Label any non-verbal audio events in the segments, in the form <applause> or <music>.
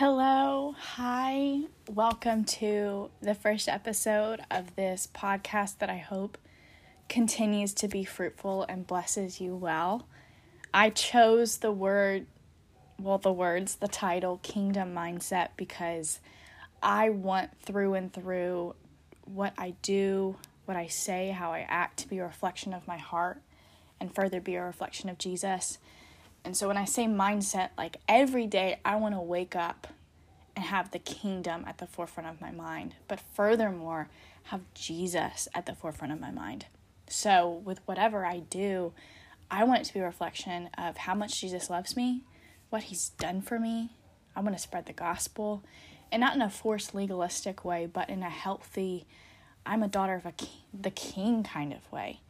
Hello, hi, welcome to the first episode of this podcast that I hope continues to be fruitful and blesses you well. I chose the word, well, the words, the title, Kingdom Mindset, because I want through and through what I do, what I say, how I act to be a reflection of my heart and further be a reflection of Jesus. And so when I say mindset, like every day I want to wake up and have the kingdom at the forefront of my mind, but furthermore, have Jesus at the forefront of my mind. So with whatever I do, I want it to be a reflection of how much Jesus loves me, what he's done for me. I want to spread the gospel, and not in a forced legalistic way, but in a healthy, I'm a daughter of a king, the king kind of way.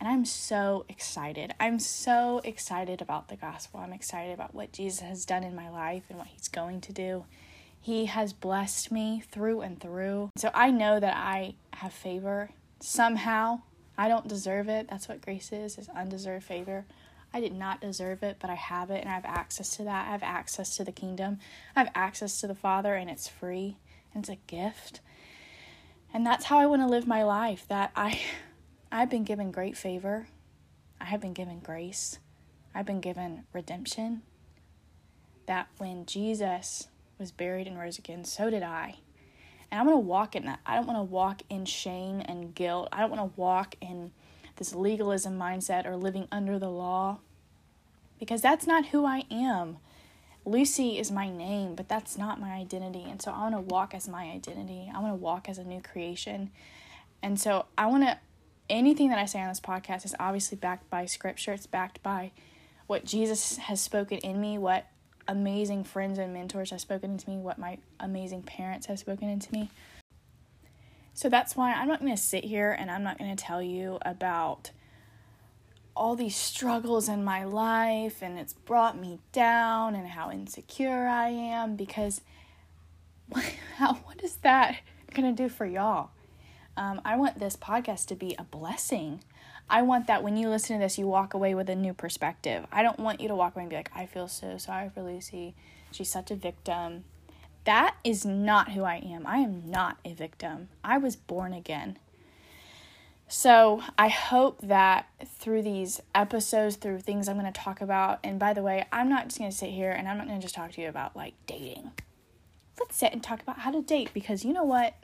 And I'm so excited. I'm so excited about the gospel. I'm excited about what Jesus has done in my life and what he's going to do. He has blessed me through and through. So I know that I have favor somehow. I don't deserve it. That's what grace is, is undeserved favor. I did not deserve it, but I have it and I have access to that. I have access to the kingdom. I have access to the Father and it's free and it's a gift. And that's how I want to live my life. That I <laughs> I've been given great favor. I have been given grace. I've been given redemption. That when Jesus was buried and rose again, so did I. And I'm going to walk in that. I don't want to walk in shame and guilt. I don't want to walk in this legalism mindset or living under the law because that's not who I am. Lucy is my name, but that's not my identity. And so I want to walk as my identity. I want to walk as a new creation. And so I want to anything that I say on this podcast is obviously backed by scripture. It's backed by what Jesus has spoken in me, what amazing friends and mentors have spoken into me, what my amazing parents have spoken into me. So that's why I'm not going to sit here and I'm not going to tell you about all these struggles in my life and it's brought me down and how insecure I am because <laughs> how what is that going to do for y'all? Um, I want this podcast to be a blessing. I want that when you listen to this, you walk away with a new perspective. I don't want you to walk away and be like, I feel so sorry for Lucy. She's such a victim. That is not who I am. I am not a victim. I was born again. So I hope that through these episodes, through things I'm going to talk about, and by the way, I'm not just going to sit here and I'm not going to just talk to you about like dating. Let's sit and talk about how to date because you know what?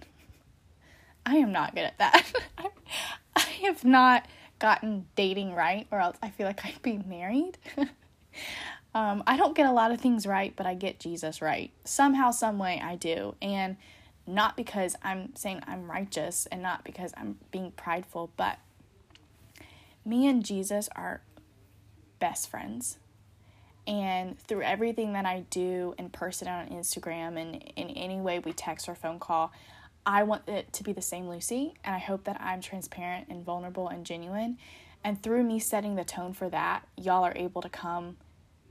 I am not good at that. <laughs> I have not gotten dating right, or else I feel like I'd be married. <laughs> um, I don't get a lot of things right, but I get Jesus right. Somehow, some way, I do. And not because I'm saying I'm righteous and not because I'm being prideful, but me and Jesus are best friends. And through everything that I do in person on Instagram and in any way we text or phone call, I want it to be the same Lucy, and I hope that I'm transparent and vulnerable and genuine. And through me setting the tone for that, y'all are able to come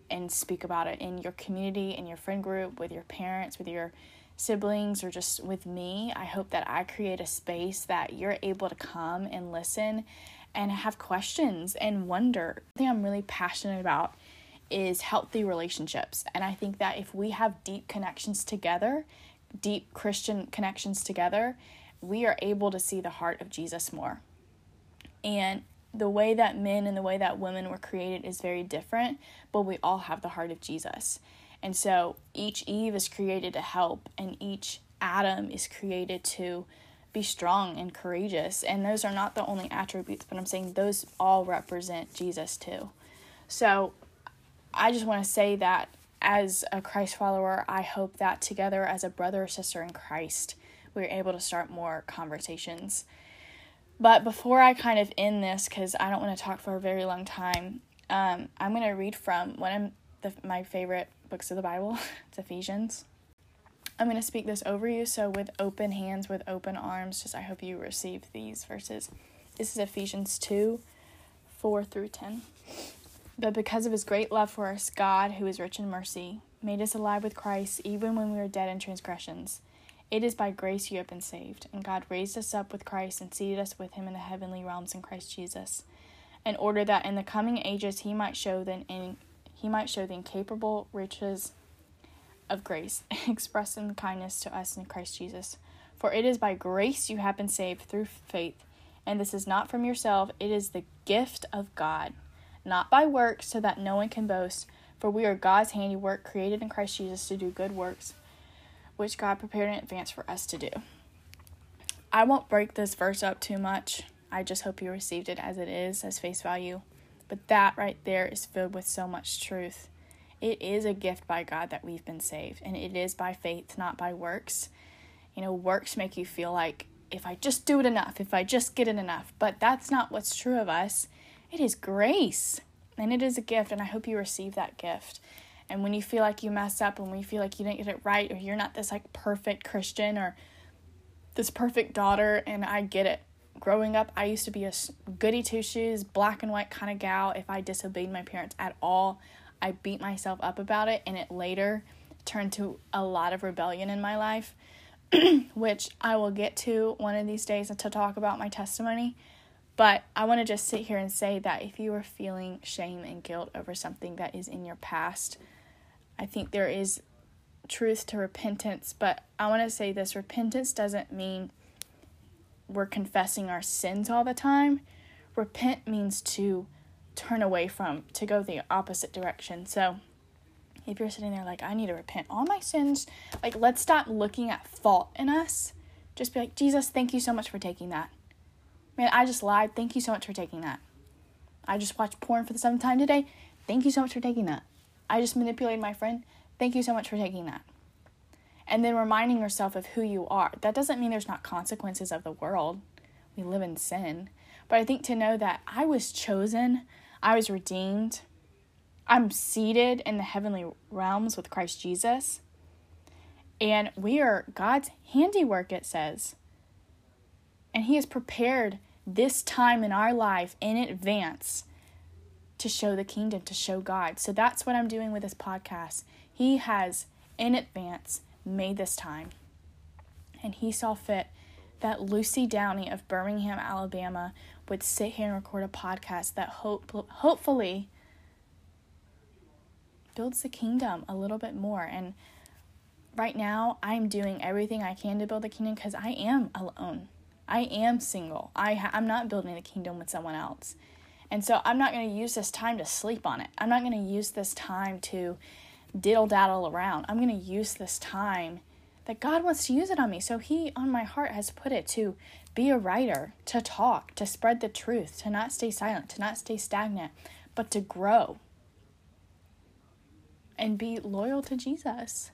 and speak about it in your community, in your friend group, with your parents, with your siblings, or just with me. I hope that I create a space that you're able to come and listen and have questions and wonder. The thing I'm really passionate about is healthy relationships. And I think that if we have deep connections together deep Christian connections together, we are able to see the heart of Jesus more. And the way that men and the way that women were created is very different, but we all have the heart of Jesus. And so each Eve is created to help, and each Adam is created to be strong and courageous. And those are not the only attributes, but I'm saying those all represent Jesus too. So I just want to say that as a Christ follower, I hope that together as a brother or sister in Christ, we're able to start more conversations. But before I kind of end this, because I don't want to talk for a very long time, um, I'm going to read from one of the, my favorite books of the Bible. <laughs> it's Ephesians. I'm going to speak this over you. So, with open hands, with open arms, just I hope you receive these verses. This is Ephesians 2 4 through 10. But because of his great love for us, God, who is rich in mercy, made us alive with Christ even when we were dead in transgressions. It is by grace you have been saved, and God raised us up with Christ and seated us with him in the heavenly realms in Christ Jesus, in order that in the coming ages he might show the in, he might show the incapable riches of grace <laughs> expressed in kindness to us in Christ Jesus. For it is by grace you have been saved through faith, and this is not from yourself, it is the gift of God, not by works, so that no one can boast. For we are God's handiwork, created in Christ Jesus to do good works, which God prepared in advance for us to do. I won't break this verse up too much. I just hope you received it as it is, as face value. But that right there is filled with so much truth. It is a gift by God that we've been saved, and it is by faith, not by works. You know, works make you feel like if I just do it enough, if I just get it enough. But that's not what's true of us. It is grace, and it is a gift, and I hope you receive that gift. And when you feel like you mess up, and when you feel like you didn't get it right, or you're not this like perfect Christian or this perfect daughter, and I get it. Growing up, I used to be a goody two shoes, black and white kind of gal. If I disobeyed my parents at all, I beat myself up about it, and it later turned to a lot of rebellion in my life, <clears throat> which I will get to one of these days to talk about my testimony. But I want to just sit here and say that if you are feeling shame and guilt over something that is in your past, I think there is truth to repentance. But I want to say this repentance doesn't mean we're confessing our sins all the time. Repent means to turn away from to go the opposite direction. So if you're sitting there like I need to repent all my sins, like let's stop looking at fault in us. Just be like, Jesus, thank you so much for taking that. Man, I just lied. Thank you so much for taking that. I just watched porn for the seventh time today. Thank you so much for taking that. I just manipulated my friend. Thank you so much for taking that. And then reminding yourself of who you are. That doesn't mean there's not consequences of the world. We live in sin. But I think to know that I was chosen I was redeemed. I'm seated in the heavenly realms with Christ Jesus. And we are God's handiwork, it says. And He has prepared this time in our life in advance to show the kingdom, to show God. So that's what I'm doing with this podcast. He has, in advance, made this time. And He saw fit that Lucy Downey of Birmingham, Alabama, would sit here and record a podcast that hope hopefully builds the kingdom a little bit more and right now I'm doing everything I can to build the kingdom cuz I am alone. I am single. I ha- I'm not building the kingdom with someone else. And so I'm not going to use this time to sleep on it. I'm not going to use this time to diddle daddle around. I'm going to use this time that God wants to use it on me. So He, on my heart, has put it to be a writer, to talk, to spread the truth, to not stay silent, to not stay stagnant, but to grow and be loyal to Jesus.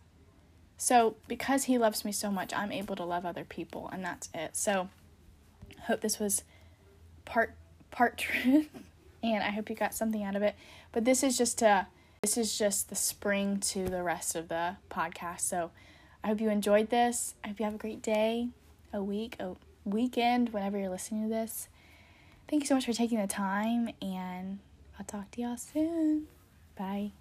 So, because He loves me so much, I'm able to love other people, and that's it. So, hope this was part part <laughs> truth, and I hope you got something out of it. But this is just a this is just the spring to the rest of the podcast. So, I hope you enjoyed this. I hope you have a great day, a week, a weekend, whenever you're listening to this. Thank you so much for taking the time, and I'll talk to y'all soon. Bye.